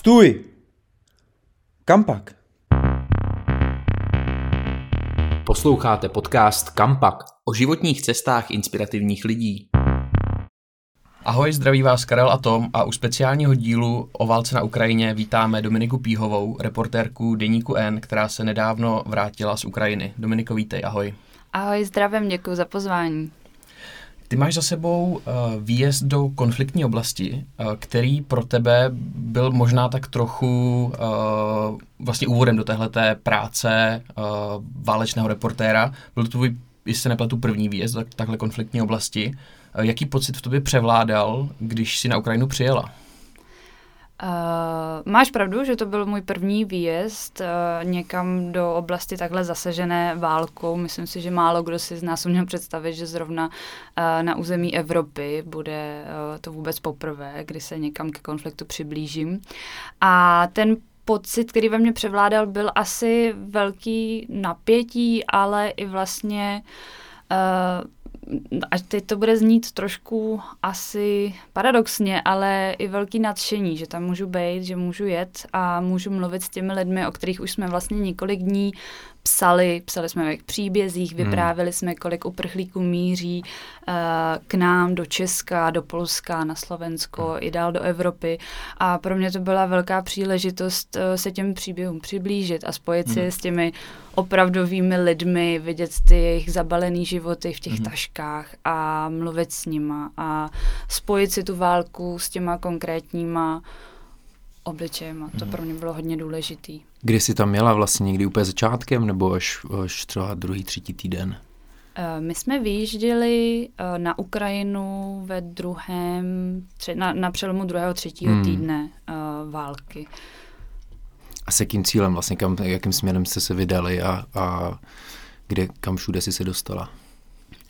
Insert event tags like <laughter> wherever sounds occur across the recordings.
Stůj! Kam pak? Posloucháte podcast Kampak o životních cestách inspirativních lidí. Ahoj, zdraví vás Karel a Tom a u speciálního dílu o válce na Ukrajině vítáme Dominiku Píhovou, reportérku Deníku N, která se nedávno vrátila z Ukrajiny. Dominiko, vítej, ahoj. Ahoj, zdravím, děkuji za pozvání. Ty máš za sebou uh, výjezd do konfliktní oblasti, uh, který pro tebe byl možná tak trochu uh, vlastně úvodem do téhleté práce uh, válečného reportéra. Byl to tvůj, jestli se nepletu, první výjezd do takhle konfliktní oblasti. Uh, jaký pocit v tobě převládal, když si na Ukrajinu přijela? Uh, máš pravdu, že to byl můj první výjezd uh, někam do oblasti takhle zasažené válkou. Myslím si, že málo kdo si z nás uměl představit, že zrovna uh, na území Evropy bude uh, to vůbec poprvé, kdy se někam ke konfliktu přiblížím. A ten pocit, který ve mně převládal, byl asi velký napětí, ale i vlastně uh, a teď to bude znít trošku asi paradoxně, ale i velký nadšení, že tam můžu být, že můžu jet a můžu mluvit s těmi lidmi, o kterých už jsme vlastně několik dní psali, psali jsme o jejich příbězích, hmm. vyprávěli jsme, kolik uprchlíků míří uh, k nám do Česka, do Polska, na Slovensko hmm. i dál do Evropy. A pro mě to byla velká příležitost uh, se těm příběhům přiblížit a spojit hmm. si s těmi opravdovými lidmi, vidět ty jejich zabalené životy v těch hmm. taškách a mluvit s nima a spojit si tu válku s těma konkrétníma obličejem a to hmm. pro mě bylo hodně důležitý. Kdy jsi tam měla vlastně někdy úplně začátkem nebo až, až třeba druhý, třetí týden? Eh, my jsme vyjížděli eh, na Ukrajinu ve druhém, na, na přelomu druhého, třetího hmm. týdne uh, války. A s jakým cílem vlastně, kam, jakým směrem jste se vydali a, a kde, kam všude jsi se dostala?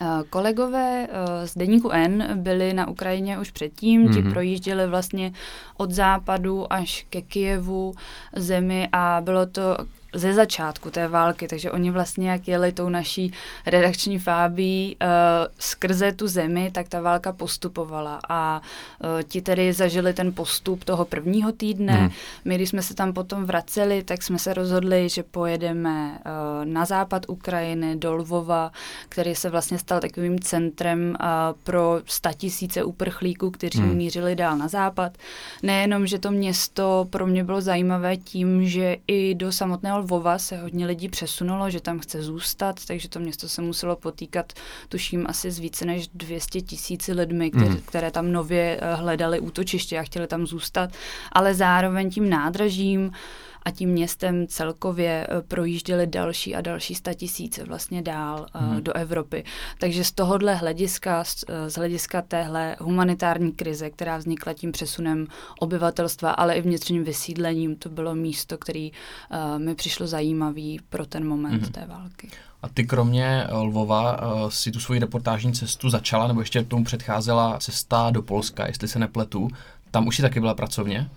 Eh, kolegové eh, z Deníku N byli na Ukrajině už předtím, mm-hmm. ti mhm. projížděli vlastně od západu až ke Kijevu zemi a bylo to ze začátku té války, takže oni vlastně jak jeli tou naší redakční fábí uh, skrze tu zemi, tak ta válka postupovala a uh, ti tedy zažili ten postup toho prvního týdne. Hmm. My, když jsme se tam potom vraceli, tak jsme se rozhodli, že pojedeme uh, na západ Ukrajiny, do Lvova, který se vlastně stal takovým centrem uh, pro statisíce uprchlíků, kteří hmm. mířili dál na západ. Nejenom, že to město pro mě bylo zajímavé tím, že i do samotného Lvova se hodně lidí přesunulo, že tam chce zůstat, takže to město se muselo potýkat, tuším, asi s více než 200 tisíci lidmi, které, mm. které tam nově eh, hledali útočiště a chtěli tam zůstat, ale zároveň tím nádražím a tím městem celkově eh, projížděly další a další tisíce vlastně dál hmm. do Evropy. Takže z tohohle hlediska, z hlediska téhle humanitární krize, která vznikla tím přesunem obyvatelstva, ale i vnitřním vysídlením, to bylo místo, který mi přišlo zajímavý pro ten moment hmm. té války. A ty kromě Lvova si tu svoji reportážní cestu začala, nebo ještě tomu předcházela cesta do Polska, jestli se nepletu. Tam už si taky byla pracovně?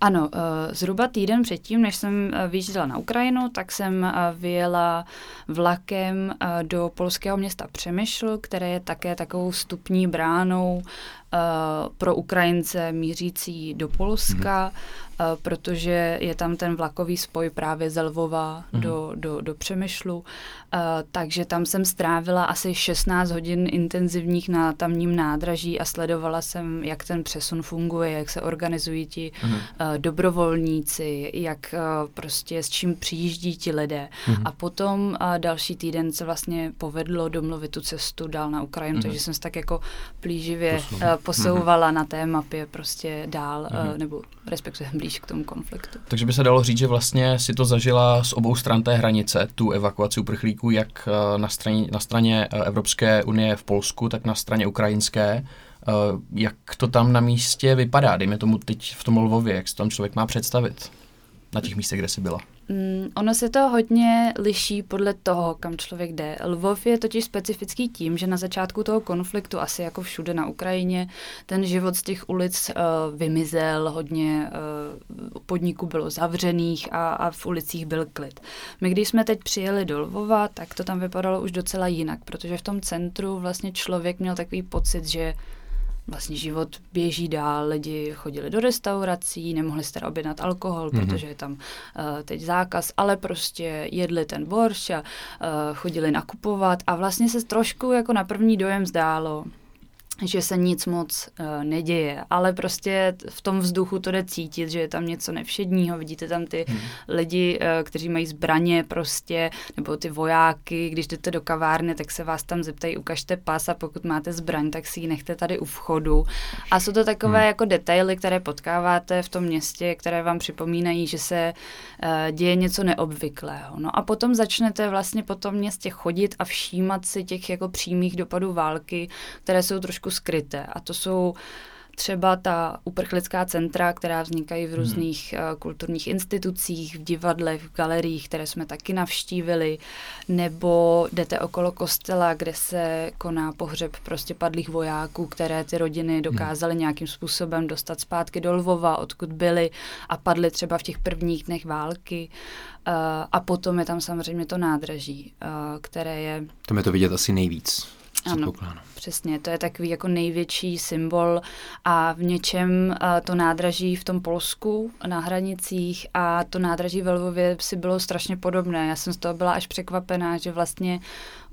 Ano, eh, zhruba týden předtím, než jsem eh, vyjížděla na Ukrajinu, tak jsem eh, vyjela vlakem do polského města Přemysl, které je také takovou stupní bránou pro Ukrajince mířící do Polska. Mm-hmm protože je tam ten vlakový spoj právě z Lvova mm-hmm. do, do, do Přemyšlu. Takže tam jsem strávila asi 16 hodin intenzivních na tamním nádraží a sledovala jsem, jak ten přesun funguje, jak se organizují ti mm-hmm. dobrovolníci, jak prostě s čím přijíždí ti lidé. Mm-hmm. A potom další týden se vlastně povedlo domluvit tu cestu dál na Ukrajinu, mm-hmm. takže jsem se tak jako plíživě Posun. posouvala mm-hmm. na té mapě prostě dál, mm-hmm. nebo respektive blíž k tomu konfliktu. Takže by se dalo říct, že vlastně si to zažila z obou stran té hranice, tu evakuaci uprchlíků, jak eh, na straně, na straně eh, Evropské unie v Polsku, tak na straně ukrajinské. Eh, jak to tam na místě vypadá, dejme tomu teď v tom Lvově, jak se tam člověk má představit na těch místech, kde jsi byla? Mm, ono se to hodně liší podle toho, kam člověk jde. Lvov je totiž specifický tím, že na začátku toho konfliktu, asi jako všude na Ukrajině, ten život z těch ulic uh, vymizel, hodně uh, podniků bylo zavřených a, a v ulicích byl klid. My, když jsme teď přijeli do Lvova, tak to tam vypadalo už docela jinak, protože v tom centru vlastně člověk měl takový pocit, že vlastně život běží dál, lidi chodili do restaurací, nemohli se teda objednat alkohol, mm-hmm. protože je tam uh, teď zákaz, ale prostě jedli ten borš a uh, chodili nakupovat a vlastně se trošku jako na první dojem zdálo, že se nic moc uh, neděje, ale prostě v tom vzduchu to jde cítit, že je tam něco nevšedního, vidíte tam ty hmm. lidi, uh, kteří mají zbraně prostě, nebo ty vojáky, když jdete do kavárny, tak se vás tam zeptají, ukažte pas a pokud máte zbraň, tak si ji nechte tady u vchodu. A jsou to takové hmm. jako detaily, které potkáváte v tom městě, které vám připomínají, že se uh, děje něco neobvyklého. No a potom začnete vlastně po tom městě chodit a všímat si těch jako přímých dopadů války, které jsou trošku skryté. A to jsou třeba ta uprchlická centra, která vznikají v hmm. různých hmm. kulturních institucích, v divadlech, v galeriích, které jsme taky navštívili, nebo jdete okolo kostela, kde se koná pohřeb prostě padlých vojáků, které ty rodiny hmm. dokázaly hmm. nějakým způsobem dostat zpátky do Lvova, odkud byly a padly třeba v těch prvních dnech války. Uh, a potom je tam samozřejmě to nádraží, uh, které je... Tam je to vidět asi nejvíc. Ano, přesně, to je takový jako největší symbol a v něčem uh, to nádraží v tom Polsku na hranicích a to nádraží ve Lvově si bylo strašně podobné. Já jsem z toho byla až překvapená, že vlastně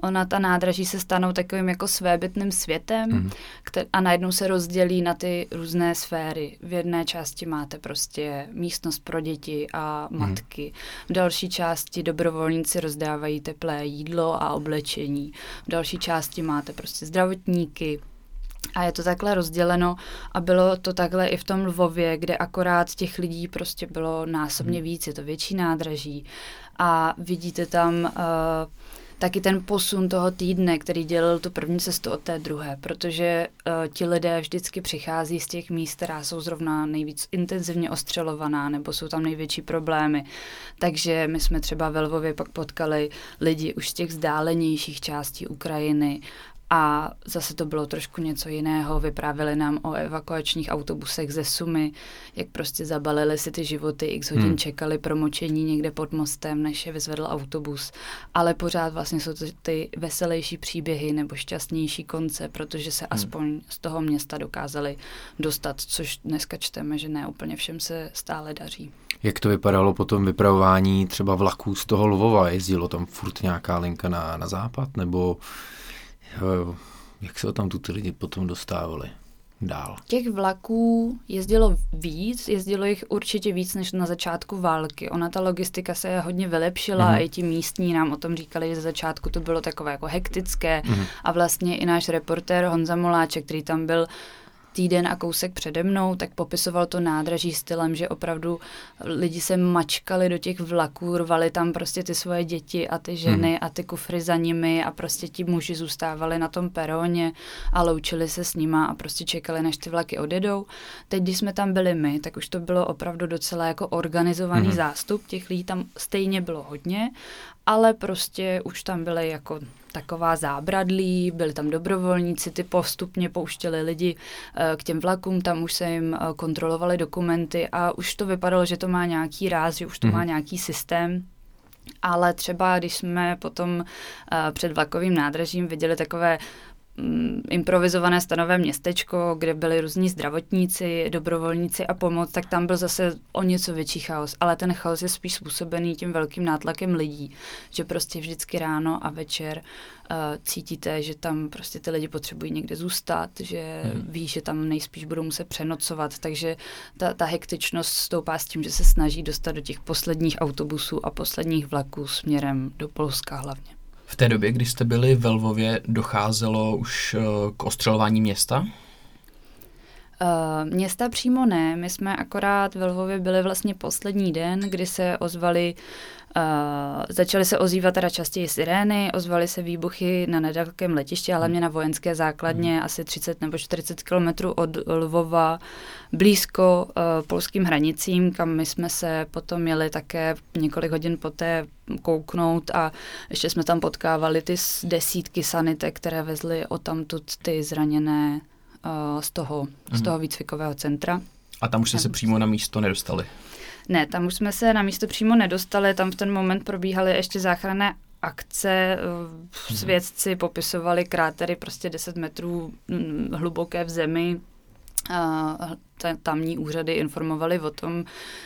ona ta nádraží se stanou takovým jako svébytným světem mm. kter- a najednou se rozdělí na ty různé sféry. V jedné části máte prostě místnost pro děti a mhm. matky. Mm. V další části dobrovolníci rozdávají teplé jídlo a oblečení. V další části máte prostě zdravotníky, a je to takhle rozděleno a bylo to takhle i v tom Lvově, kde akorát těch lidí prostě bylo násobně mhm. víc, je to větší nádraží a vidíte tam uh, taky ten posun toho týdne, který dělal tu první cestu od té druhé, protože uh, ti lidé vždycky přichází z těch míst, která jsou zrovna nejvíc intenzivně ostřelovaná, nebo jsou tam největší problémy. Takže my jsme třeba ve Lvově pak potkali lidi už z těch vzdálenějších částí Ukrajiny, a zase to bylo trošku něco jiného. Vyprávěli nám o evakuačních autobusech ze Sumy, jak prostě zabalili si ty životy, x hodin hmm. čekali promočení někde pod mostem, než je vyzvedl autobus. Ale pořád vlastně jsou to ty veselější příběhy nebo šťastnější konce, protože se hmm. aspoň z toho města dokázali dostat, což dneska čteme, že ne úplně všem se stále daří. Jak to vypadalo po tom vypravování třeba vlaků z toho Lvova? Jezdilo tam furt nějaká linka na, na západ? Nebo jak se tam tu ty lidi potom dostávali dál? Těch vlaků jezdilo víc, jezdilo jich určitě víc než na začátku války. Ona ta logistika se hodně vylepšila mm-hmm. i ti místní nám o tom říkali, že za začátku to bylo takové jako hektické mm-hmm. a vlastně i náš reportér Honza Moláček, který tam byl týden a kousek přede mnou, tak popisoval to nádraží stylem, že opravdu lidi se mačkali do těch vlaků, rvali tam prostě ty svoje děti a ty ženy hmm. a ty kufry za nimi a prostě ti muži zůstávali na tom peroně a loučili se s nima a prostě čekali, než ty vlaky odjedou. Teď, když jsme tam byli my, tak už to bylo opravdu docela jako organizovaný hmm. zástup, těch lidí tam stejně bylo hodně, ale prostě už tam byly jako taková zábradlí, byli tam dobrovolníci, ty postupně pouštěli lidi eh, k těm vlakům, tam už se jim eh, kontrolovali dokumenty a už to vypadalo, že to má nějaký ráz, že už to mm. má mhm. nějaký systém. Ale třeba, když jsme potom uh, před vlakovým nádražím viděli takové improvizované stanové městečko, kde byli různí zdravotníci, dobrovolníci a pomoc, tak tam byl zase o něco větší chaos. Ale ten chaos je spíš způsobený tím velkým nátlakem lidí, že prostě vždycky ráno a večer uh, cítíte, že tam prostě ty lidi potřebují někde zůstat, že hmm. ví, že tam nejspíš budou muset přenocovat, takže ta, ta hektičnost stoupá s tím, že se snaží dostat do těch posledních autobusů a posledních vlaků směrem do Polska hlavně. V té době, kdy jste byli ve Lvově, docházelo už eh, k ostřelování města? Uh, města přímo ne, my jsme akorát ve Lvově byli vlastně poslední den, kdy se ozvali, uh, začaly se ozývat teda častěji sirény, ozvaly se výbuchy na nedalekém letišti, ale hlavně na vojenské základně, hmm. asi 30 nebo 40 kilometrů od Lvova, blízko uh, polským hranicím, kam my jsme se potom jeli také několik hodin poté kouknout a ještě jsme tam potkávali ty desítky sanitek, které vezly o tamtud ty zraněné z, toho, mm. z mhm. toho výcvikového centra. A tam už jste se přímo na místo nedostali? Ne, tam už jsme se na místo přímo nedostali, tam v ten moment probíhaly ještě záchranné akce. Mhm. Svědci popisovali krátery prostě 10 metrů mm, hluboké v zemi, tamní úřady informovali o tom,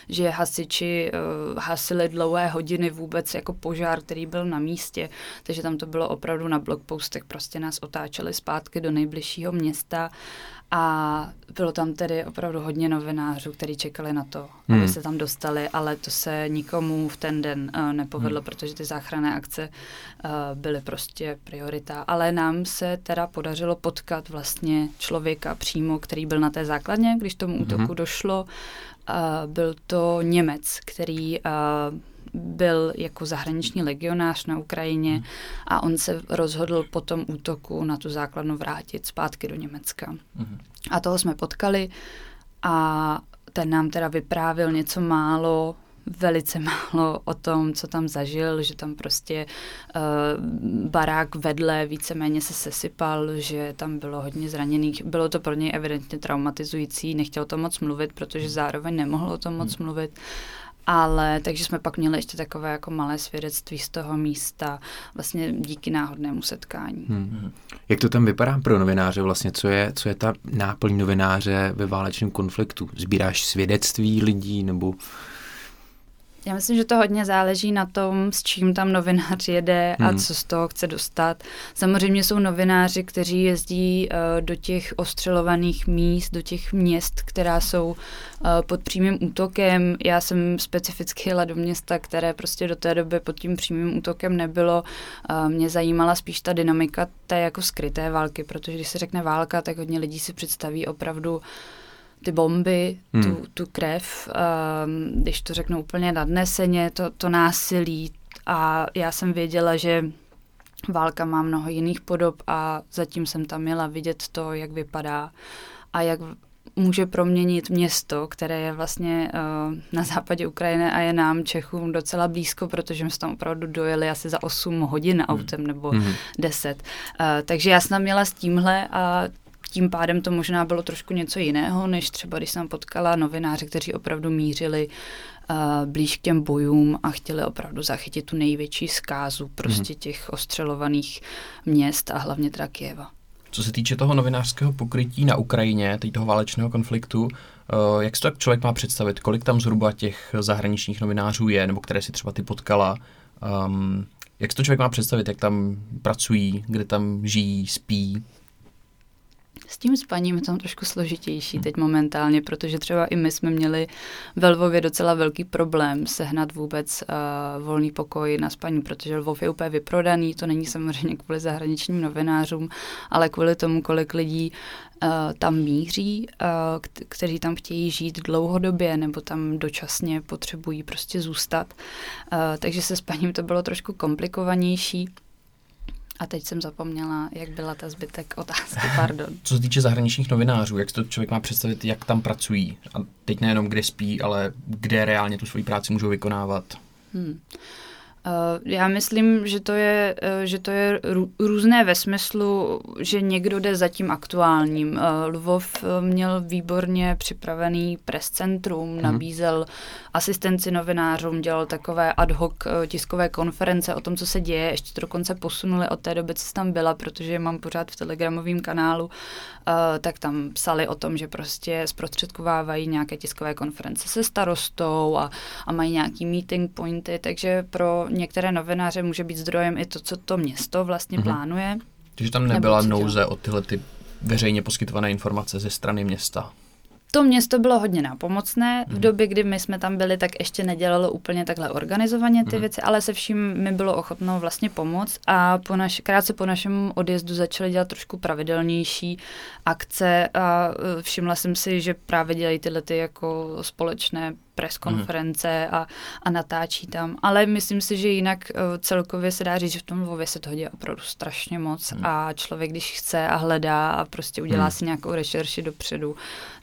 že hasiči uh, hasili dlouhé hodiny vůbec jako požár, který byl na místě, takže tam to bylo opravdu na blogpostech, prostě nás otáčeli zpátky do nejbližšího města a bylo tam tedy opravdu hodně novinářů, kteří čekali na to, hmm. aby se tam dostali, ale to se nikomu v ten den uh, nepovedlo, hmm. protože ty záchranné akce uh, byly prostě priorita. Ale nám se teda podařilo potkat vlastně člověka přímo, který byl na té základně, když tomu útoku hmm. došlo. Uh, byl to Němec, který uh, byl jako zahraniční legionář na Ukrajině hmm. a on se rozhodl po tom útoku na tu základnu vrátit zpátky do Německa. Hmm. A toho jsme potkali a ten nám teda vyprávil něco málo velice málo o tom, co tam zažil, že tam prostě uh, barák vedle víceméně se sesypal, že tam bylo hodně zraněných. Bylo to pro něj evidentně traumatizující, nechtěl o tom moc mluvit, protože zároveň nemohl o tom moc hmm. mluvit. Ale takže jsme pak měli ještě takové jako malé svědectví z toho místa, vlastně díky náhodnému setkání. Hmm. Jak to tam vypadá pro novináře vlastně? Co je, co je ta náplň novináře ve válečném konfliktu? Sbíráš svědectví lidí nebo já myslím, že to hodně záleží na tom, s čím tam novinář jede a hmm. co z toho chce dostat. Samozřejmě jsou novináři, kteří jezdí uh, do těch ostřelovaných míst, do těch měst, která jsou uh, pod přímým útokem. Já jsem specificky jela do města, které prostě do té doby pod tím přímým útokem nebylo. Uh, mě zajímala spíš ta dynamika té jako skryté války, protože když se řekne válka, tak hodně lidí si představí opravdu uh, ty bomby, hmm. tu, tu krev, um, když to řeknu úplně nadneseně, to, to násilí. A já jsem věděla, že válka má mnoho jiných podob a zatím jsem tam měla vidět to, jak vypadá a jak může proměnit město, které je vlastně uh, na západě Ukrajiny a je nám Čechům docela blízko, protože jsme tam opravdu dojeli asi za 8 hodin hmm. autem nebo hmm. 10. Uh, takže já jsem měla s tímhle a tím pádem to možná bylo trošku něco jiného, než třeba když jsem potkala novináře, kteří opravdu mířili uh, blíž k těm bojům a chtěli opravdu zachytit tu největší zkázu prostě mm. těch ostřelovaných měst a hlavně teda Kieva. Co se týče toho novinářského pokrytí na Ukrajině, teď toho válečného konfliktu, uh, jak si to tak člověk má představit, kolik tam zhruba těch zahraničních novinářů je, nebo které si třeba ty potkala, um, jak si to člověk má představit, jak tam pracují, kde tam žijí, spí? S tím spaním je tam trošku složitější teď momentálně, protože třeba i my jsme měli ve Lvově docela velký problém sehnat vůbec uh, volný pokoj na spaní, protože Lvov je úplně vyprodaný, to není samozřejmě kvůli zahraničním novinářům, ale kvůli tomu, kolik lidí uh, tam míří, uh, kteří tam chtějí žít dlouhodobě nebo tam dočasně potřebují prostě zůstat. Uh, takže se spaním to bylo trošku komplikovanější. A teď jsem zapomněla, jak byla ta zbytek otázky, pardon. Co se týče zahraničních novinářů, jak to člověk má představit, jak tam pracují? A teď nejenom kde spí, ale kde reálně tu svoji práci můžou vykonávat? Hmm. Eh, já myslím, že to je, eh, že to je různé ve smyslu, že někdo jde za tím aktuálním. Eh, Lvov měl výborně připravený press centrum, hmm. nabízel asistenci novinářům, dělal takové ad hoc tiskové konference o tom, co se děje. Ještě to dokonce posunuli od té doby, co tam byla, protože mám pořád v telegramovém kanálu, tak tam psali o tom, že prostě zprostředkovávají nějaké tiskové konference se starostou a, a mají nějaký meeting pointy, takže pro některé novináře může být zdrojem i to, co to město vlastně mm-hmm. plánuje. Takže tam nebyla nouze o tyhle ty veřejně poskytované informace ze strany města. To město bylo hodně nápomocné. V mhm. době, kdy my jsme tam byli, tak ještě nedělalo úplně takhle organizovaně ty mm. věci, ale se vším mi bylo ochotno vlastně pomoct a po naš, krátce po našem odjezdu začali dělat trošku pravidelnější akce a e, všimla jsem si, že právě dělají tyhle ty jako společné preskonference mm. a, a natáčí tam. Ale myslím si, že jinak uh, celkově se dá říct, že v tom Lvově se toho děje opravdu strašně moc mm. a člověk, když chce a hledá a prostě udělá mm. si nějakou rešerši dopředu,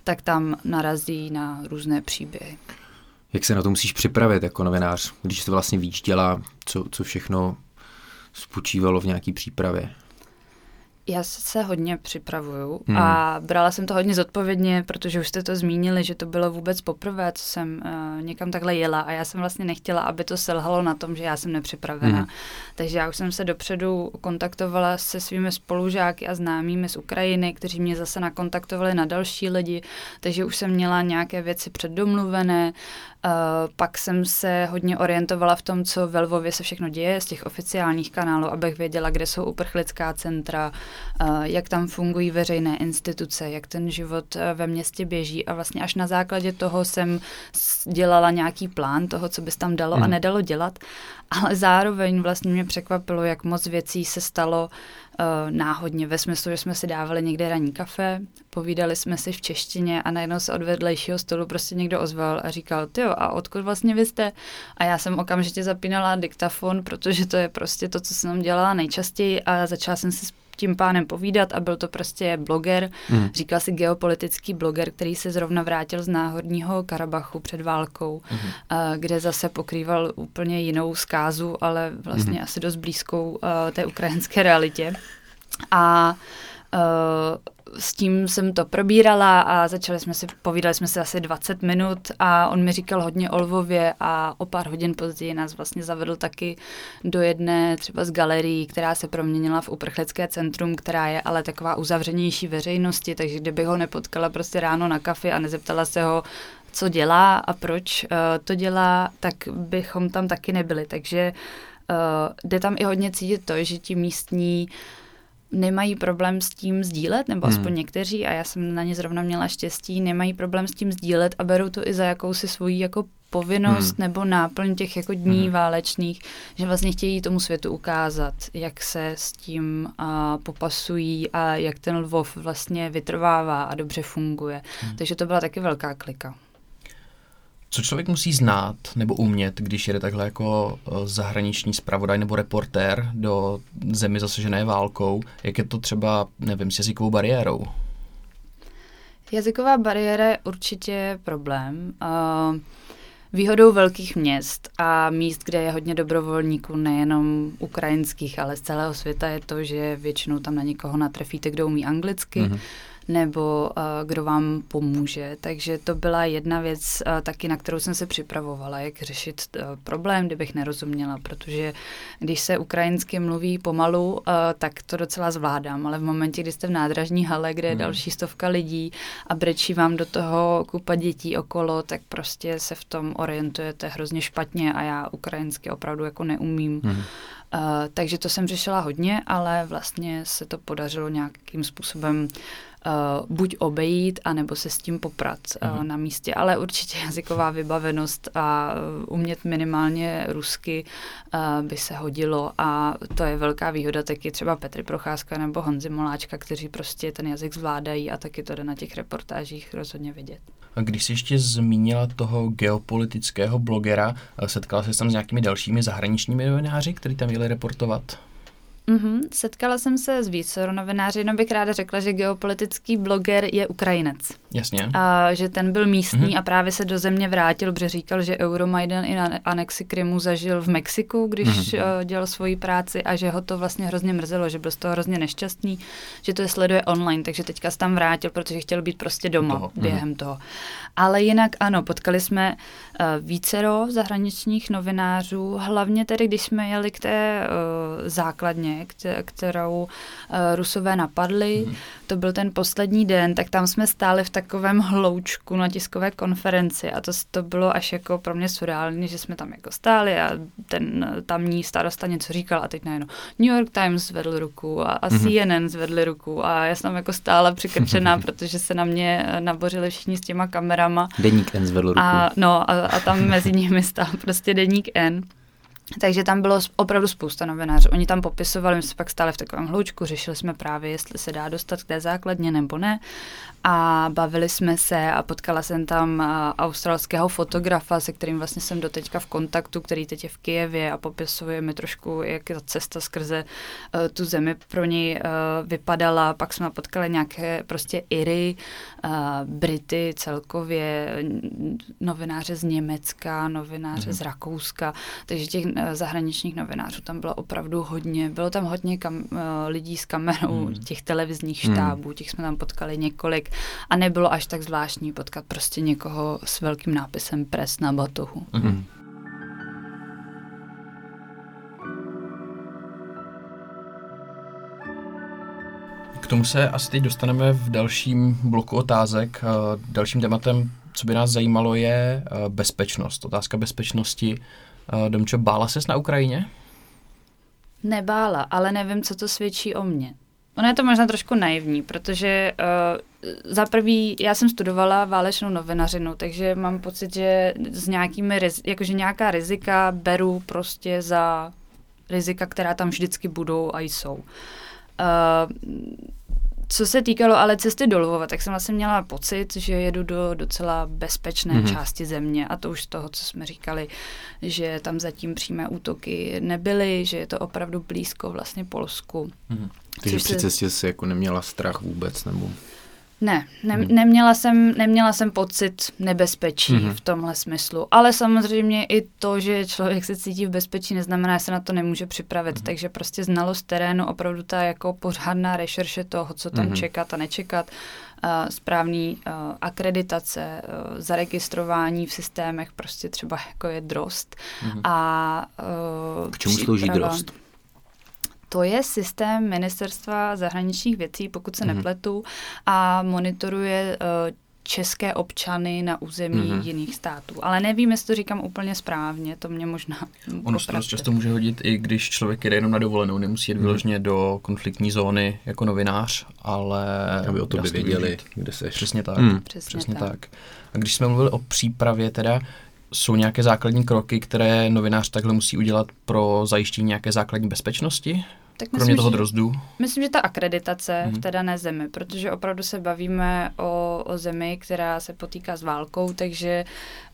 tak tam narazí na různé příběhy. Jak se na to musíš připravit jako novinář, když to vlastně víš, dělá, co, co všechno spočívalo v nějaké přípravě? Já se hodně připravuju hmm. a brala jsem to hodně zodpovědně, protože už jste to zmínili, že to bylo vůbec poprvé, co jsem uh, někam takhle jela a já jsem vlastně nechtěla, aby to selhalo na tom, že já jsem nepřipravená. Hmm. Takže já už jsem se dopředu kontaktovala se svými spolužáky a známými z Ukrajiny, kteří mě zase nakontaktovali na další lidi, takže už jsem měla nějaké věci předdomluvené, Uh, pak jsem se hodně orientovala v tom, co ve Lvově se všechno děje z těch oficiálních kanálů, abych věděla, kde jsou uprchlická centra, uh, jak tam fungují veřejné instituce, jak ten život uh, ve městě běží a vlastně až na základě toho jsem dělala nějaký plán toho, co by se tam dalo hmm. a nedalo dělat, ale zároveň vlastně mě překvapilo, jak moc věcí se stalo uh, náhodně, ve smyslu, že jsme si dávali někde ranní kafe, povídali jsme si v češtině a najednou se od vedlejšího stolu prostě někdo ozval a říkal, ty a odkud vlastně vy jste? A já jsem okamžitě zapínala diktafon, protože to je prostě to, co jsem dělala nejčastěji a začala jsem si tím pánem povídat a byl to prostě bloger, hmm. říkal si geopolitický bloger, který se zrovna vrátil z náhodního Karabachu před válkou, hmm. kde zase pokrýval úplně jinou zkázu, ale vlastně hmm. asi dost blízkou té ukrajinské realitě. A s tím jsem to probírala a začali jsme si, povídali jsme si asi 20 minut a on mi říkal hodně o Lvově a o pár hodin později nás vlastně zavedl taky do jedné třeba z galerií, která se proměnila v uprchlické centrum, která je ale taková uzavřenější veřejnosti, takže kdyby ho nepotkala prostě ráno na kafi a nezeptala se ho, co dělá a proč uh, to dělá, tak bychom tam taky nebyli. Takže uh, jde tam i hodně cítit to, že ti místní uh, nemají problém s tím sdílet, nebo aspoň hmm. někteří, a já jsem na ně zrovna měla štěstí, nemají problém s tím sdílet a berou to i za jakousi svoji jako povinnost hmm. nebo náplň těch jako dní hmm. válečných, že vlastně chtějí tomu světu ukázat, jak se s tím a, popasují a jak ten Lvov vlastně vytrvává a dobře funguje. Hmm. Takže to byla taky velká klika. Co člověk musí znát nebo umět, když jede takhle jako eh, zahraniční zpravodaj nebo reportér do zemi zasažené válkou? Jak je to třeba, nevím, s jazykovou bariérou? Jazyková bariéra je určitě problém. Uh, výhodou velkých měst a míst, kde je hodně dobrovolníků, nejenom ukrajinských, ale z celého světa, je to, že většinou tam na někoho natrefíte, kdo umí anglicky. Mm-hmm nebo uh, kdo vám pomůže. Takže to byla jedna věc uh, taky, na kterou jsem se připravovala, jak řešit uh, problém, kdybych nerozuměla, protože když se ukrajinsky mluví pomalu, uh, tak to docela zvládám, ale v momentě, kdy jste v nádražní hale, kde je hmm. další stovka lidí a brečí vám do toho kupa dětí okolo, tak prostě se v tom orientujete hrozně špatně a já ukrajinsky opravdu jako neumím. Hmm. Uh, takže to jsem řešila hodně, ale vlastně se to podařilo nějakým způsobem uh, buď obejít, anebo se s tím poprat uh, na místě. Ale určitě <laughs> jazyková vybavenost a uh, umět minimálně rusky uh, by se hodilo a to je velká výhoda taky třeba Petry Procházka nebo Honzi Moláčka, kteří prostě ten jazyk zvládají a taky to jde na těch reportážích rozhodně vidět. A když jsi ještě zmínila toho geopolitického blogera, setkala se tam s nějakými dalšími zahraničními novináři, kteří tam měli reportovat? Mm-hmm. Setkala jsem se s více novináři, jenom bych ráda řekla, že geopolitický bloger je Ukrajinec. Jasně. A že ten byl místní mm-hmm. a právě se do země vrátil, protože říkal, že Euromaidan i na anexi Krymu zažil v Mexiku, když mm-hmm. dělal svoji práci a že ho to vlastně hrozně mrzelo, že byl z toho hrozně nešťastný, že to je sleduje online, takže teďka se tam vrátil, protože chtěl být prostě doma toho. Mhm. během mm-hmm. toho. Ale jinak ano, potkali jsme uh, vícero zahraničních novinářů, hlavně tedy, když jsme jeli k té uh, základně, kterou uh, Rusové napadli. Hmm. To byl ten poslední den, tak tam jsme stáli v takovém hloučku na tiskové konferenci a to, to bylo až jako pro mě surreální, že jsme tam jako stáli a ten tamní starosta něco říkal a teď najednou New York Times zvedl ruku a, a hmm. CNN zvedli ruku a já jsem jako stála přikrčená, <laughs> protože se na mě nabořili všichni s těma kamerama. Deník N zvedl ruku. A, no a, a tam mezi nimi stál prostě deník N. Takže tam bylo opravdu spousta novinářů. Oni tam popisovali, my jsme pak stále v takovém hloučku, řešili jsme právě, jestli se dá dostat k té základně nebo ne. A bavili jsme se a potkala jsem tam australského fotografa, se kterým vlastně jsem doteďka v kontaktu, který teď je v Kijevě a popisuje mi trošku, jak ta cesta skrze uh, tu zemi pro něj uh, vypadala. Pak jsme potkali nějaké prostě Iry, uh, Brity celkově, novináře z Německa, novináře mm-hmm. z Rakouska. Takže těch eh, zahraničních novinářů tam bylo opravdu hodně. Bylo tam hodně kam, uh, lidí s kamerou, hmm. těch televizních hmm. štábů, těch jsme tam potkali několik a nebylo až tak zvláštní potkat prostě někoho s velkým nápisem pres na batohu. Hmm. K tomu se asi teď dostaneme v dalším bloku otázek. Dalším tématem, co by nás zajímalo, je bezpečnost. Otázka bezpečnosti Eh, Domčo, bála ses na Ukrajině? Nebála, ale nevím, co to svědčí o mně. Ono je to možná trošku naivní, protože uh, za prvý, já jsem studovala válečnou novinařinu, takže mám pocit, že s nějakými, jakože nějaká rizika beru prostě za rizika, která tam vždycky budou a jsou. Uh, co se týkalo ale cesty do Lvova, tak jsem vlastně měla pocit, že jedu do docela bezpečné mm-hmm. části země a to už z toho, co jsme říkali, že tam zatím přímé útoky nebyly, že je to opravdu blízko vlastně Polsku. Mm-hmm. Takže při cestě si jako neměla strach vůbec, nebo... Ne, ne hmm. neměla, jsem, neměla jsem pocit nebezpečí hmm. v tomhle smyslu. Ale samozřejmě i to, že člověk se cítí v bezpečí, neznamená, že se na to nemůže připravit. Hmm. Takže prostě znalost terénu, opravdu ta jako pořádná rešerše toho, co tam hmm. čekat a nečekat, uh, správný uh, akreditace, uh, zaregistrování v systémech, prostě třeba jako je drost. Hmm. A, uh, K čemu slouží drost? To je systém ministerstva zahraničních věcí, pokud se mm-hmm. nepletu, a monitoruje uh, české občany na území mm-hmm. jiných států. Ale nevím, jestli to říkám úplně správně, to mě možná... Ono se často může hodit, i když člověk jde jenom na dovolenou, nemusí jít mm. vyloženě do konfliktní zóny jako novinář, ale... Aby o to by věděli, kde seš. Přesně tak. Mm. Přesně, přesně tak. tak. A když jsme mluvili o přípravě teda, jsou nějaké základní kroky, které novinář takhle musí udělat pro zajištění nějaké základní bezpečnosti? Tak Kromě myslím, toho drozdu? Myslím, že ta akreditace mm-hmm. v mhm. té dané zemi, protože opravdu se bavíme o, o zemi, která se potýká s válkou, takže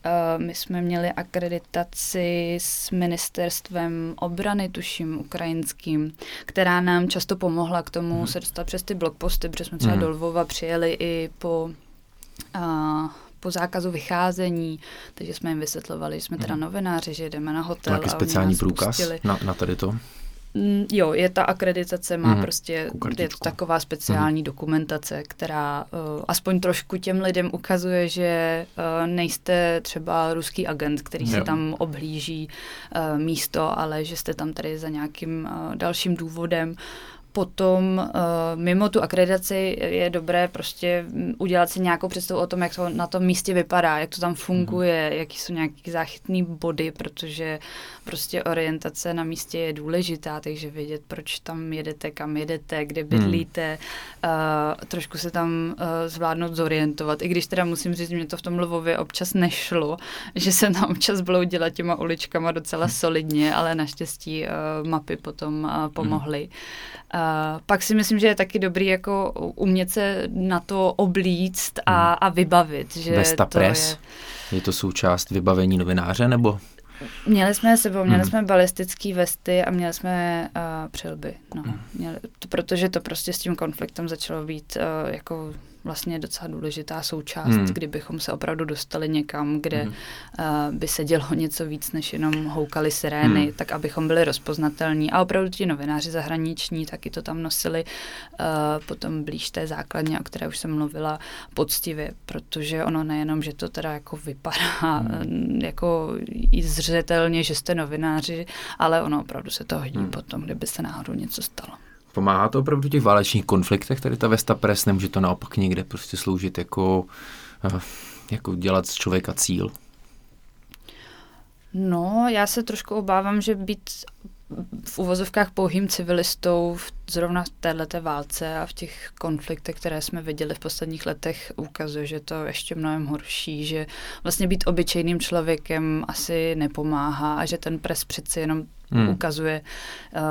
uh, my jsme měli akreditaci s ministerstvem obrany, tuším, ukrajinským, která nám často pomohla k tomu mm-hmm. se dostat přes ty blogposty, protože jsme třeba mm-hmm. do Lvova přijeli i po... Uh, po zákazu vycházení, takže jsme jim vysvětlovali, že jsme teda mhm. novináři, že jdeme na hotel. Taky speciální průkaz na, na tady to? Mm, jo, je ta akreditace, má mm. prostě, je to taková speciální mm. dokumentace, která uh, aspoň trošku těm lidem ukazuje, že uh, nejste třeba ruský agent, který jo. si tam obhlíží uh, místo, ale že jste tam tady za nějakým uh, dalším důvodem potom uh, mimo tu akreditaci je dobré prostě udělat si nějakou představu o tom, jak to na tom místě vypadá, jak to tam funguje, mm-hmm. jaký jsou nějaké záchytné body, protože prostě orientace na místě je důležitá, takže vědět, proč tam jedete, kam jedete, kde bydlíte, mm. uh, trošku se tam uh, zvládnout zorientovat, i když teda musím říct, mě to v tom Lvově občas nešlo, že jsem tam občas bloudila těma uličkama docela solidně, ale naštěstí uh, mapy potom uh, pomohly. Mm. Uh, pak si myslím, že je taky dobrý jako umět se na to oblíct a, hmm. a vybavit. Že Vesta to Press, je... je to součást vybavení novináře, nebo? Měli jsme sebou, měli hmm. jsme balistické vesty a měli jsme uh, přilby. No. Hmm. Měli, to, protože to prostě s tím konfliktem začalo být uh, jako vlastně docela důležitá součást, hmm. kdybychom se opravdu dostali někam, kde hmm. uh, by se dělo něco víc, než jenom houkali sirény, hmm. tak abychom byli rozpoznatelní. A opravdu ti novináři zahraniční taky to tam nosili uh, potom blíž té základně, o které už jsem mluvila, poctivě, protože ono nejenom, že to teda jako vypadá hmm. jako i zřetelně, že jste novináři, ale ono opravdu se to hodí hmm. potom, kdyby se náhodou něco stalo. Pomáhá to opravdu v těch válečných konfliktech, tady ta Vesta Press, nemůže to naopak někde prostě sloužit jako, eh, jako dělat z člověka cíl? No, já se trošku obávám, že být v uvozovkách pouhým civilistou v, zrovna v této válce a v těch konfliktech, které jsme viděli v posledních letech, ukazuje, že to ještě mnohem horší, že vlastně být obyčejným člověkem asi nepomáhá a že ten pres přeci jenom hmm. ukazuje uh,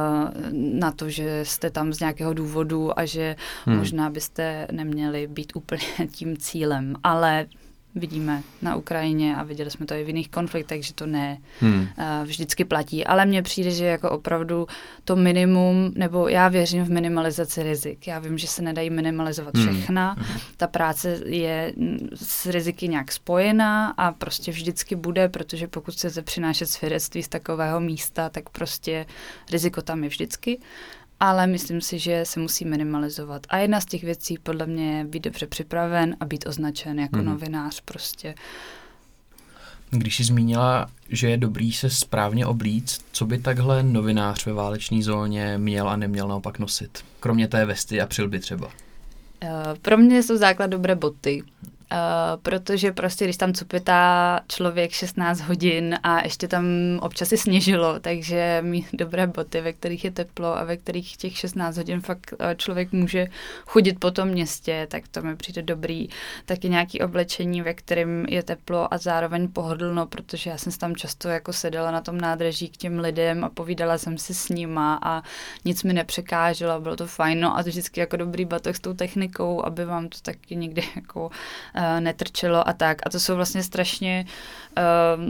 na to, že jste tam z nějakého důvodu a že hmm. možná byste neměli být úplně <laughs> tím cílem. Ale vidíme na Ukrajině a viděli jsme to i v jiných konfliktech, takže to ne hmm. vždycky platí. Ale mně přijde, že jako opravdu to minimum, nebo já věřím v minimalizaci rizik. Já vím, že se nedají minimalizovat hmm. všechna. Hmm. Ta práce je s riziky nějak spojená a prostě vždycky bude, protože pokud chcete přinášet svědectví z takového místa, tak prostě riziko tam je vždycky ale myslím si, že se musí minimalizovat. A jedna z těch věcí podle mě je být dobře připraven a být označen jako mm. novinář prostě. Když jsi zmínila, že je dobrý se správně oblíct, co by takhle novinář ve válečné zóně měl a neměl naopak nosit? Kromě té vesty a přilby třeba. Uh, pro mě jsou základ dobré boty. Uh, protože prostě, když tam cupitá člověk 16 hodin a ještě tam občas i sněžilo, takže mít dobré boty, ve kterých je teplo a ve kterých těch 16 hodin fakt uh, člověk může chodit po tom městě, tak to mi přijde dobrý. Taky nějaký oblečení, ve kterém je teplo a zároveň pohodlno, protože já jsem tam často jako seděla na tom nádraží k těm lidem a povídala jsem si s nima a nic mi nepřekáželo, bylo to fajn. No a to vždycky jako dobrý batoh s tou technikou, aby vám to taky někdy <laughs> jako netrčelo a tak. A to jsou vlastně strašně uh,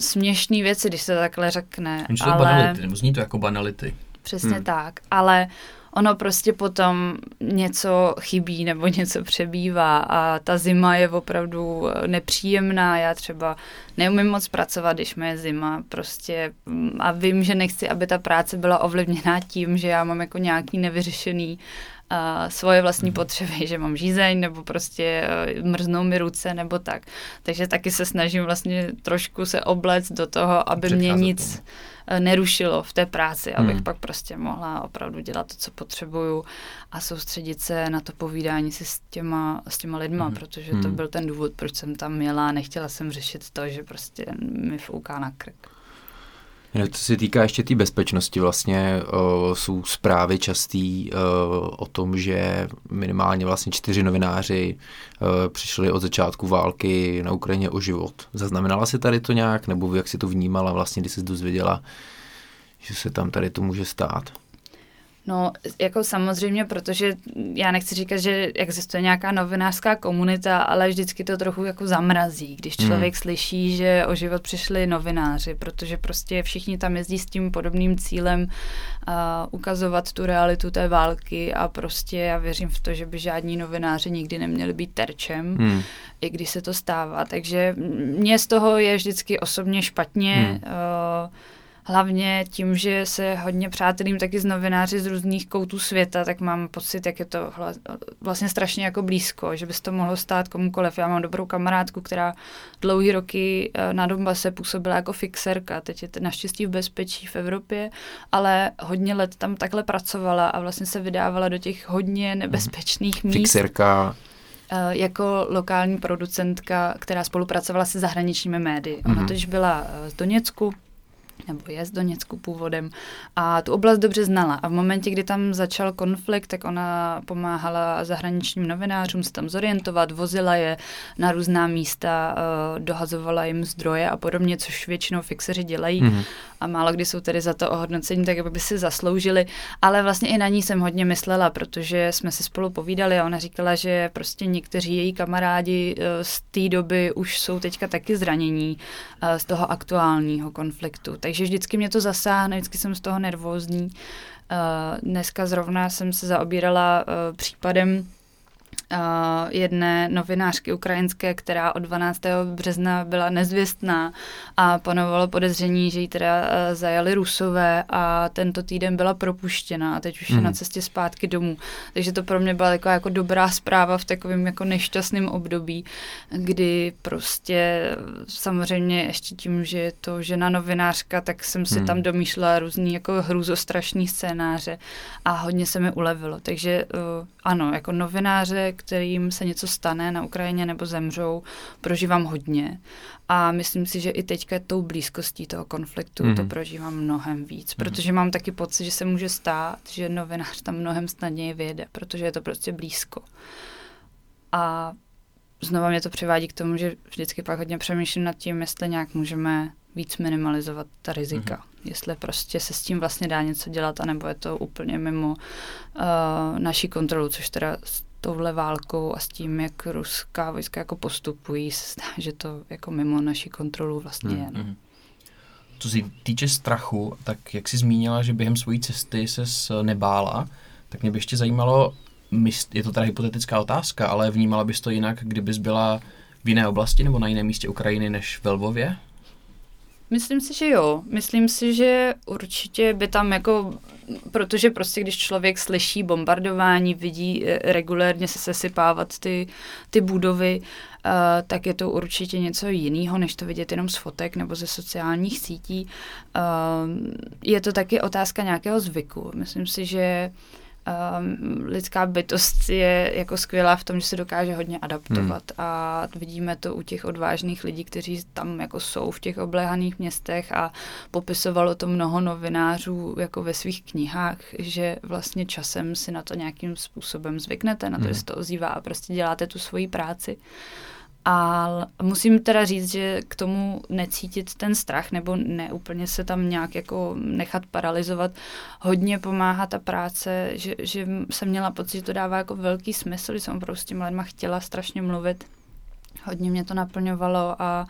směšné věci, když se to takhle řekne. Oni ale... banality, nebo zní to jako banality. Přesně hmm. tak, ale ono prostě potom něco chybí nebo <laughs> něco přebývá a ta zima je opravdu nepříjemná. Já třeba neumím moc pracovat, když mi je zima prostě a vím, že nechci, aby ta práce byla ovlivněná tím, že já mám jako nějaký nevyřešený uh, svoje vlastní mhm. potřeby, <laughs> že mám žízeň nebo prostě uh, mrznou mi ruce nebo tak. Takže taky se snažím vlastně trošku se oblec do toho, aby mě nic tomu. Uh, nerušilo v té práci, abych hmm. pak prostě mohla opravdu dělat to, co potřebuju a soustředit se na to povídání si s těma, s těma lidma, hmm. protože to hmm. byl ten důvod, proč jsem tam měla. Nechtěla jsem řešit to, že prostě mi fouká na krk. Co se týká ještě té tý bezpečnosti, vlastně uh, jsou zprávy častý uh, o tom, že minimálně vlastně čtyři novináři uh, přišli od začátku války na Ukrajině o život. Zaznamenala si tady to nějak, nebo jak si to vnímala vlastně, když jsi dozvěděla, že se tam tady to může stát? No, jako samozřejmě, protože já nechci říkat, že existuje nějaká novinářská komunita, ale vždycky to trochu jako zamrazí, když hmm. člověk hmm. slyší, že o život přišli novináři, protože prostě všichni tam jezdí s tím podobným cílem uh, ukazovat tu realitu té války a prostě já věřím v to, že by žádní novináři nikdy neměli být terčem, hmm. i když se to stává. Takže mě z toho je vždycky osobně špatně. Hmm. Uh, hlavně tím, že se hodně přátelím taky z novináři z různých koutů světa, tak mám pocit, jak je to vlastně strašně jako blízko, že by se to mohlo stát komukoliv. Já mám dobrou kamarádku, která dlouhý roky eh, na Donbase působila jako fixerka, teď je naštěstí v bezpečí v Evropě, ale hodně let tam takhle pracovala a vlastně se vydávala do těch hodně nebezpečných míst. Fixerka eh, jako lokální producentka, která spolupracovala se zahraničními médii. Ona mm-hmm. totiž byla eh, z Doněcku, nebo je z Doněcku původem a tu oblast dobře znala. A v momentě, kdy tam začal konflikt, tak ona pomáhala zahraničním novinářům se tam zorientovat, vozila je na různá místa, uh, dohazovala jim zdroje a podobně, což většinou fixeři dělají. Mm-hmm. A málo kdy jsou tedy za to ohodnocení, tak by si zasloužili. Ale vlastně i na ní jsem hodně myslela, protože jsme si spolu povídali a ona říkala, že prostě někteří její kamarádi uh, z té doby už jsou teďka taky zranění uh, z toho aktuálního konfliktu. Tak takže vždycky mě to zasáhne, vždycky jsem z toho nervózní. Uh, dneska zrovna jsem se zaobírala uh, případem jedné novinářky ukrajinské, která od 12. března byla nezvěstná a panovalo podezření, že ji teda uh, zajali Rusové a tento týden byla propuštěna a teď už mm. je na mhm. cestě zpátky domů. Takže to pro mě byla taková jako dobrá zpráva v takovém jako nešťastném období, kdy prostě samozřejmě ještě tím, že je to žena novinářka, tak jsem si mm. tam domýšlela různý jako hrůzostrašný scénáře a hodně se mi ulevilo. Takže uh, ano, jako novináře, kterým se něco stane na Ukrajině nebo zemřou, prožívám hodně. A myslím si, že i teďka tou blízkostí toho konfliktu mm-hmm. to mhm. prožívám mnohem víc, mhm. protože mám taky pocit, že se může stát, že novinář tam mnohem snadněji vyjede, protože je to prostě blízko. A znova mě to přivádí k tomu, že vždycky pak hodně přemýšlím nad tím, jestli nějak můžeme víc minimalizovat ta rizika. Mm-hmm. Jestli prostě se s tím vlastně dá něco dělat, anebo je to úplně mimo uh, naší kontrolu, což teda touhle válkou a s tím, jak ruská vojska jako postupují, se zdá, že to jako mimo naši kontrolu vlastně je. No. Mm-hmm. Co se týče strachu, tak jak jsi zmínila, že během své cesty se nebála, tak mě by ještě zajímalo, je to teda hypotetická otázka, ale vnímala bys to jinak, kdybys byla v jiné oblasti nebo na jiném místě Ukrajiny než ve Lvově? Myslím si, že jo. Myslím si, že určitě by tam jako, protože prostě když člověk slyší bombardování, vidí eh, regulérně se sesypávat ty, ty budovy, uh, tak je to určitě něco jiného, než to vidět jenom z fotek nebo ze sociálních sítí. Uh, je to taky otázka nějakého zvyku. Myslím si, že um, lidská bytost je jako skvělá v tom, že se dokáže hodně adaptovat hmm. a vidíme to u těch odvážných lidí, kteří tam jako jsou v těch obléhaných městech a popisovalo to mnoho novinářů jako ve svých knihách, že vlastně časem si na to nějakým způsobem zvyknete, na to, hmm. že se to ozývá a prostě děláte tu svoji práci. A musím teda říct, že k tomu necítit ten strach nebo neúplně se tam nějak jako nechat paralizovat, hodně pomáhá ta práce, že, že jsem měla pocit, že to dává jako velký smysl, že jsem opravdu s těma lidma chtěla strašně mluvit. Hodně mě to naplňovalo a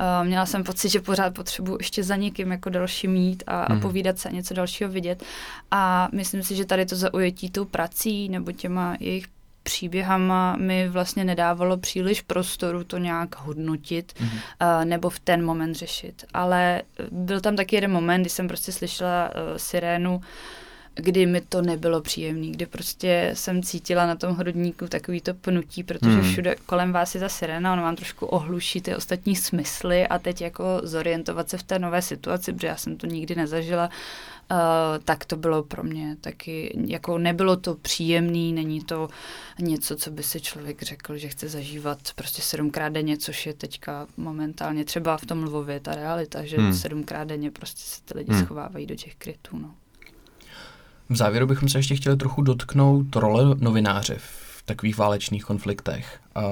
Uh, měla jsem pocit, že pořád potřebuji ještě za někým jako další mít a, hmm. a povídat se a něco dalšího vidět. A myslím si, že tady to zaujetí tou prací nebo těma jejich příběhama mi vlastně nedávalo příliš prostoru to nějak hodnotit mm-hmm. uh, nebo v ten moment řešit. Ale byl tam taky jeden moment, kdy jsem prostě slyšela uh, sirénu, kdy mi to nebylo příjemné, kdy prostě jsem cítila na tom hrudníku takový to pnutí, protože mm. všude kolem vás je ta sirena, ono vám trošku ohluší ty ostatní smysly a teď jako zorientovat se v té nové situaci, protože já jsem to nikdy nezažila, Uh, tak to bylo pro mě taky, jako nebylo to příjemný, není to něco, co by si člověk řekl, že chce zažívat prostě sedmkrát denně, což je teďka momentálně třeba v tom Lvově ta realita, že hmm. sedmkrát denně prostě se ty lidi hmm. schovávají do těch krytů. No. V závěru bychom se ještě chtěli trochu dotknout role novináře v takových válečných konfliktech. Uh,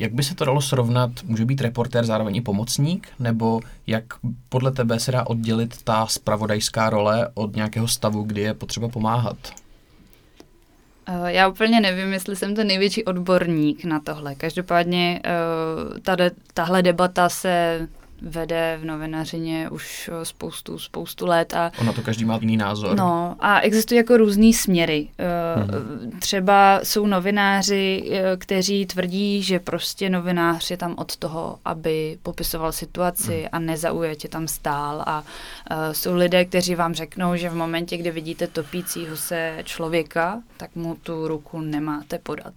jak by se to dalo srovnat? Může být reportér zároveň i pomocník? Nebo jak podle tebe se dá oddělit ta spravodajská role od nějakého stavu, kdy je potřeba pomáhat? Eh, já úplně nevím, jestli jsem ten největší odborník na tohle. Každopádně eh, tahle debata se vede v novinařině už eh, spoustu, spoustu let. A, Ona to každý má jiný názor. No a existují jako různý směry. Hmm. Třeba jsou novináři, eh, kteří tvrdí, že prostě novinář je tam od toho, aby popisoval situaci hmm. a nezaujatě tam stál. A jsou lidé, kteří vám řeknou, že v momentě, kdy vidíte topícího se člověka, tak mu tu ruku nemáte podat.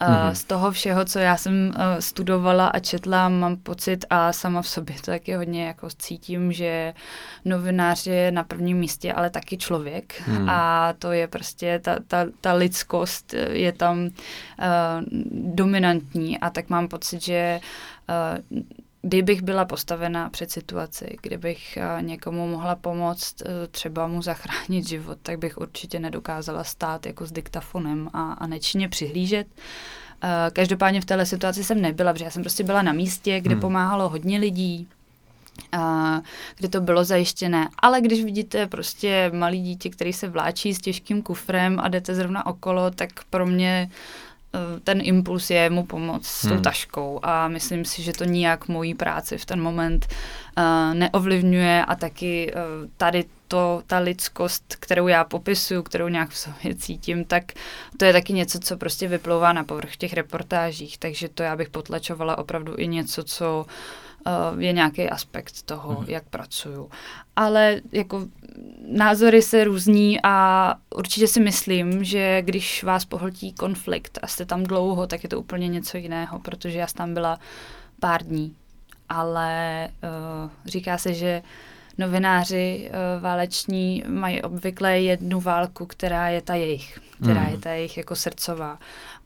Hmm. Z toho všeho, co já jsem studovala a četla, mám pocit a sama v sobě to taky hodně jako cítím, že novinář je na prvním místě, ale taky člověk hmm. a to je prostě ta, ta, ta lidskost je tam uh, dominantní a tak mám pocit, že uh, kdybych byla postavena před situaci, kdybych někomu mohla pomoct, třeba mu zachránit život, tak bych určitě nedokázala stát jako s diktafonem a, a nečinně přihlížet. Každopádně v této situaci jsem nebyla, protože já jsem prostě byla na místě, kde hmm. pomáhalo hodně lidí, a, kde to bylo zajištěné. Ale když vidíte prostě malý dítě, který se vláčí s těžkým kufrem a jdete zrovna okolo, tak pro mě ten impuls je mu pomoct s tou hmm. taškou a myslím si, že to nijak mojí práci v ten moment uh, neovlivňuje a taky uh, tady to, ta lidskost, kterou já popisuju, kterou nějak v sobě cítím, tak to je taky něco, co prostě vyplouvá na povrch těch reportážích, takže to já bych potlačovala opravdu i něco, co uh, je nějaký aspekt toho, hmm. jak pracuju. Ale jako názory se různí a určitě si myslím, že když vás pohltí konflikt a jste tam dlouho, tak je to úplně něco jiného, protože já jsem tam byla pár dní. Ale uh, říká se, že novináři uh, váleční mají obvykle jednu válku, která je ta jejich, která mm. je ta jejich jako srdcová.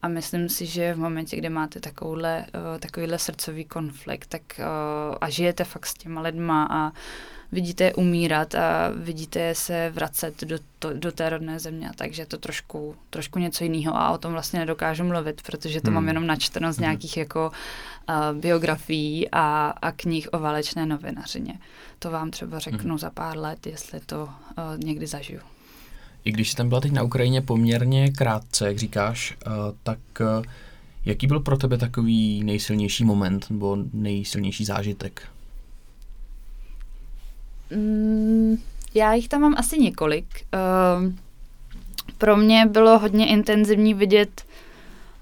A myslím si, že v momentě, kdy máte takovouhle, uh, takovýhle srdcový konflikt tak, uh, a žijete fakt s těma lidma a vidíte je umírat a vidíte je se vracet do, to, do té rodné země, takže je to trošku, trošku něco jiného a o tom vlastně nedokážu mluvit, protože to hmm. mám jenom načteno z hmm. nějakých jako uh, biografií a, a knih o válečné novinařině. To vám třeba řeknu hmm. za pár let, jestli to uh, někdy zažiju. I když jsi tam byla teď na Ukrajině poměrně krátce, jak říkáš, uh, tak uh, jaký byl pro tebe takový nejsilnější moment nebo nejsilnější zážitek? Mm, já jich tam mám asi několik. Uh, pro mě bylo hodně intenzivní vidět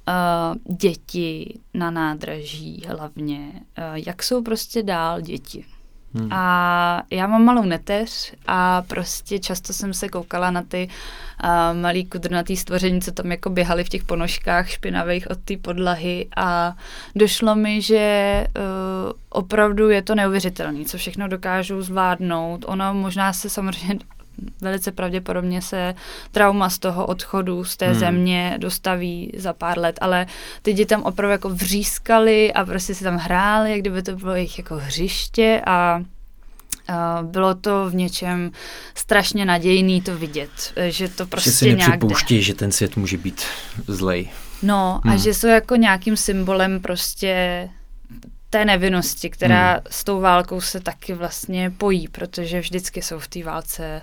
uh, děti na nádraží hlavně, uh, jak jsou prostě dál děti. Hmm. A já mám malou neteř a prostě často jsem se koukala na ty uh, malý kudrnatý stvoření, co tam jako běhali v těch ponožkách špinavých od té podlahy a došlo mi, že uh, opravdu je to neuvěřitelné, co všechno dokážou zvládnout. Ono možná se samozřejmě velice pravděpodobně se trauma z toho odchodu z té hmm. země dostaví za pár let, ale ty děti tam opravdu jako vřískali a prostě si tam hráli, jak kdyby to bylo jejich jako hřiště a Uh, bylo to v něčem strašně nadějný to vidět, že to prostě že si nějak nepřipouští, že ten svět může být zlej. No hmm. a že jsou jako nějakým symbolem prostě té nevinnosti, která hmm. s tou válkou se taky vlastně pojí, protože vždycky jsou v té válce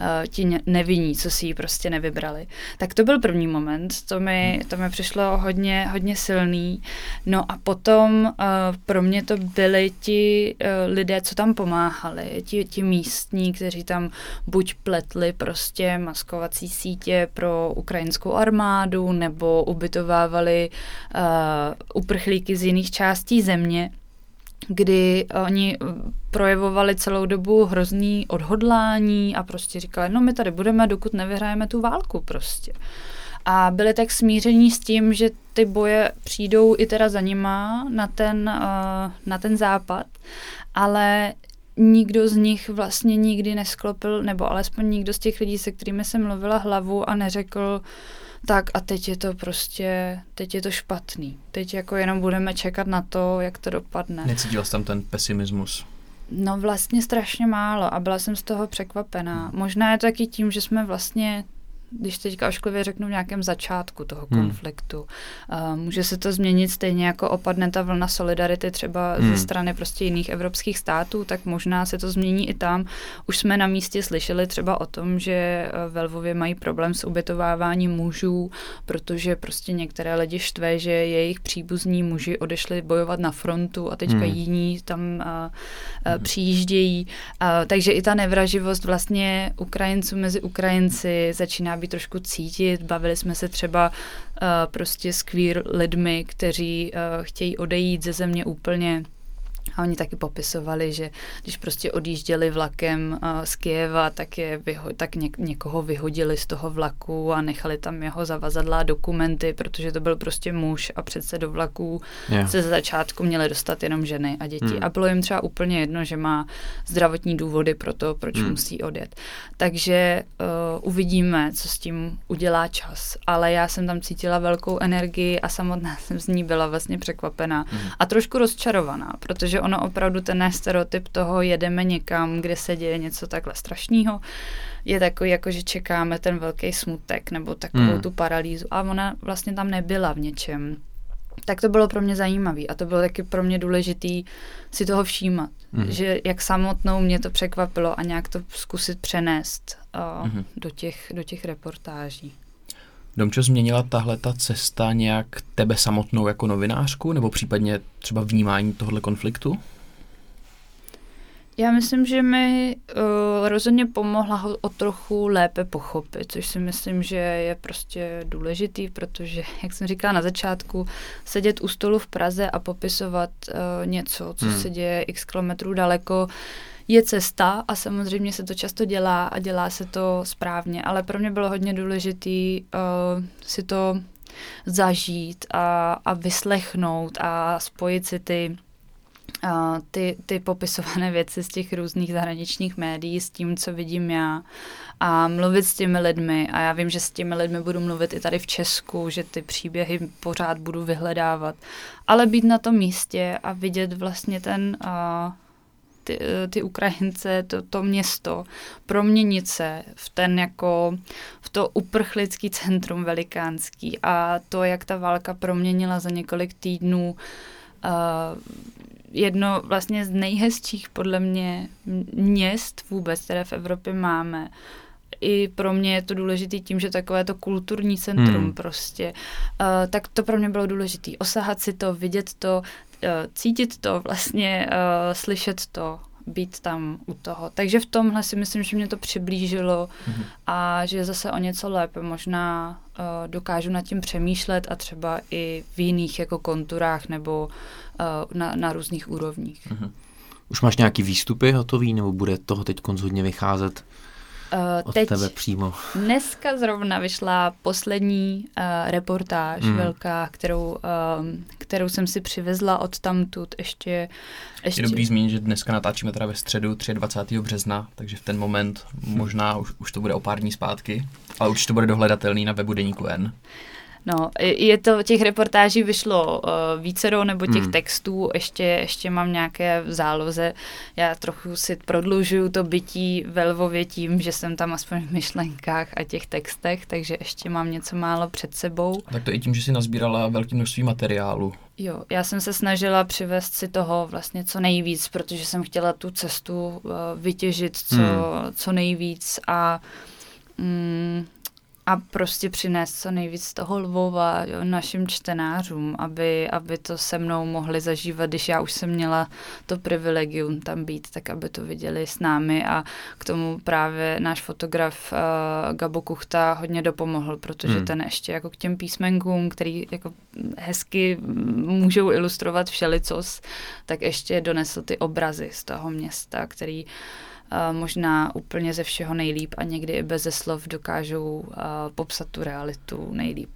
uh, ti nevinní, co si ji prostě nevybrali. Tak to byl první moment, to mi, hmm. to mi přišlo hodně, hodně silný. No a potom uh, pro mě to byli ti uh, lidé, co tam pomáhali, ti, ti místní, kteří tam buď pletli prostě maskovací sítě pro ukrajinskou armádu, nebo ubytovávali uh, uprchlíky z jiných částí země kdy oni eh, projevovali celou dobu hrozný odhodlání a prostě říkali, no my tady budeme, dokud nevyhrajeme tu válku prostě. A byli tak smíření s tím, že ty boje přijdou i teda za nima na ten, uh, na ten západ, ale nikdo z nich vlastně nikdy nesklopil, nebo alespoň nikdo z těch lidí, se kterými jsem mluvila hlavu a neřekl, uh, tak a teď je to prostě, teď je to špatný. Teď jako jenom budeme čekat na to, jak to dopadne. Necítila jsi tam ten pesimismus? No vlastně strašně málo a byla jsem z toho překvapená. Možná je to taky tím, že jsme vlastně když teďka ošklivě řeknu v nějakém začátku toho hmm. konfliktu. Uh, může se to změnit stejně jako opadne ta vlna solidarity třeba hmm. ze strany prostě jiných evropských států, tak možná se to změní i tam. Už jsme na místě slyšeli třeba o tom, že eh, ve Lvově mají problém s ubytováváním mužů, protože prostě některé lidi štve, že jejich příbuzní muži odešli bojovat na frontu a teďka hmm. jiní tam uh, uh, přijíždějí. Uh, takže i ta nevraživost vlastně Ukrajinců mezi Ukrajinci začíná být trošku cítit. Bavili jsme se třeba uh, prostě s queer lidmi, kteří uh, chtějí odejít ze země úplně a oni taky popisovali, že když prostě odjížděli vlakem uh, z Kieva, tak, je vyho- tak ně- někoho vyhodili z toho vlaku a nechali tam jeho zavazadlá dokumenty, protože to byl prostě muž a přece do vlaků yeah. se za začátku měly dostat jenom ženy a děti. Hmm. A bylo jim třeba úplně jedno, že má zdravotní důvody pro to, proč hmm. musí odjet. Takže uh, uvidíme, co s tím udělá čas. Ale já jsem tam cítila velkou energii a samotná <laughs> jsem z ní byla vlastně překvapená hmm. a trošku rozčarovaná, protože ono opravdu ten stereotyp toho jedeme někam, kde se děje něco takhle strašného, je takový, jako že čekáme ten velký smutek nebo takovou hmm. tu paralýzu. A ona vlastně tam nebyla v něčem. Tak to bylo pro mě zajímavé a to bylo taky pro mě důležitý si toho všímat, hmm. že jak samotnou mě to překvapilo a nějak to zkusit přenést uh, hmm. do, těch, do těch reportáží. Domčo, změnila tahle ta cesta nějak tebe samotnou jako novinářku, nebo případně třeba vnímání tohohle konfliktu? Já myslím, že mi uh, rozhodně pomohla ho o trochu lépe pochopit, což si myslím, že je prostě důležitý, protože, <laughs> jak jsem říkala na začátku, sedět u stolu v Praze a popisovat uh, něco, co hmm. se děje x kilometrů daleko, je cesta a samozřejmě se to často dělá a dělá se to správně, ale pro mě bylo hodně důležitý uh, si to zažít a, a vyslechnout a spojit si ty uh, ty, ty popisované věci z těch různých zahraničních médií s tím, co vidím já a mluvit s těmi lidmi. A já vím, že s těmi lidmi budu mluvit i tady v Česku, že ty příběhy pořád budu vyhledávat, ale být na tom místě a vidět vlastně ten uh, ty, ty Ukrajince, to, to město, proměnice v ten jako, v to uprchlický centrum velikánský a to, jak ta válka proměnila za několik týdnů uh, jedno vlastně z nejhezčích podle mě měst vůbec, které v Evropě máme, i pro mě je to důležité tím, že takové to kulturní centrum hmm. prostě, uh, tak to pro mě bylo důležité. Osahat si to, vidět to, cítit to vlastně, uh, slyšet to, být tam u toho. Takže v tomhle si myslím, že mě to přiblížilo mm-hmm. a že zase o něco lépe možná uh, dokážu nad tím přemýšlet a třeba i v jiných jako konturách nebo uh, na, na různých úrovních. Mm-hmm. Už máš nějaký výstupy hotový, nebo bude toho teď hodně vycházet? Uh, od teď tebe přímo. Dneska zrovna vyšla poslední uh, reportáž mm. velká, kterou, uh, kterou jsem si přivezla od tamtud ještě, ještě... Je dobrý zmínit, že dneska natáčíme teda ve středu 23. března, takže v ten moment možná už, už to bude o pár dní zpátky, ale určitě to bude dohledatelný na webu Deníku N. No, je to, těch reportáží vyšlo uh, vícero, nebo těch hmm. textů, ještě, ještě mám nějaké v záloze. Já trochu si prodlužuju to bytí ve Lvově tím, že jsem tam aspoň v myšlenkách a těch textech, takže ještě mám něco málo před sebou. Tak to i tím, že si nazbírala velké množství materiálu. Jo, já jsem se snažila přivést si toho vlastně co nejvíc, protože jsem chtěla tu cestu uh, vytěžit co, hmm. co nejvíc a mm, a prostě přinést co nejvíc z toho Lvova jo, našim čtenářům, aby, aby to se mnou mohli zažívat, když já už jsem měla to privilegium tam být, tak aby to viděli s námi a k tomu právě náš fotograf uh, Gabo Kuchta hodně dopomohl, protože hmm. ten ještě jako k těm písmenkům, který jako hezky můžou ilustrovat všelicos, tak ještě donesl ty obrazy z toho města, který uh, možná úplně ze všeho nejlíp a někdy i bez slov dokážou popsat tu realitu nejlíp.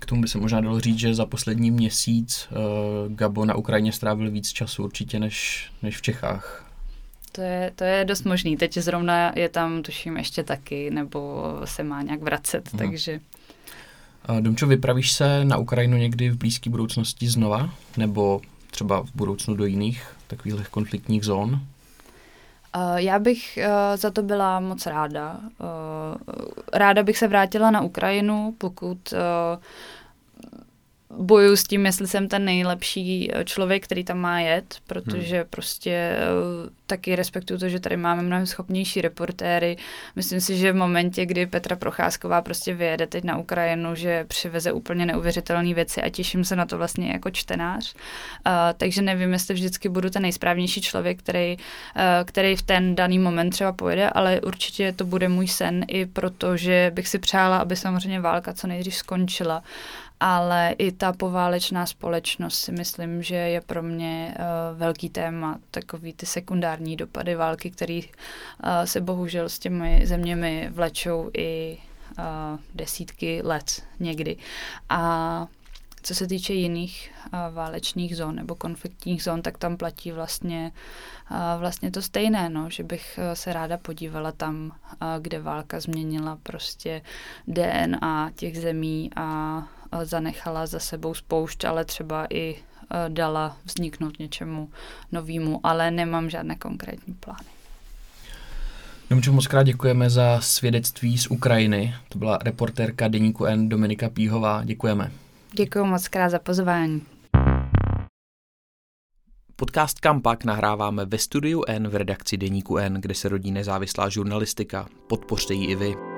K tomu by se možná dalo říct, že za poslední měsíc uh, Gabo na Ukrajině strávil víc času určitě než, než v Čechách. To je, to je dost možný. Teď zrovna je tam, tuším, ještě taky, nebo se má nějak vracet, hmm. takže... Domčo, vypravíš se na Ukrajinu někdy v blízké budoucnosti znova? Nebo třeba v budoucnu do jiných takových konfliktních zón? Uh, já bych uh, za to byla moc ráda. Uh, ráda bych se vrátila na Ukrajinu, pokud bojuju s tím, jestli jsem ten nejlepší eh, člověk, který tam má jet, protože hmm. prostě eh, taky respektuju to, že tady máme mnohem schopnější reportéry. Myslím si, že v momentě, kdy Petra Procházková prostě vyjede teď na Ukrajinu, že přiveze úplně neuvěřitelné věci a těším se na to vlastně jako čtenář. Uh, takže nevím, jestli vždycky budu ten nejsprávnější člověk, který, uh, který v ten daný moment třeba pojede, ale určitě to bude můj sen i proto, že bych si přála, aby samozřejmě válka co nejdřív skončila ale i ta poválečná společnost si myslím, že je pro mě uh, velký téma, takový ty sekundární dopady války, které uh, se bohužel s těmi zeměmi vlečou i uh, desítky let někdy. A co se týče jiných uh, válečných zón nebo konfliktních zón, tak tam platí vlastně, uh, vlastně to stejné, no, že bych uh, se ráda podívala tam, uh, kde válka změnila prostě DNA těch zemí a zanechala za sebou spoušť, ale třeba i dala vzniknout něčemu novému, ale nemám žádné konkrétní plány. Domčo, moc krát děkujeme za svědectví z Ukrajiny. To byla reportérka Deníku N Dominika Píhová. Děkujeme. Děkuji moc krát za pozvání. Podcast Kampak nahráváme ve studiu N v redakci Deníku N, kde se rodí nezávislá žurnalistika. Podpořte ji i vy.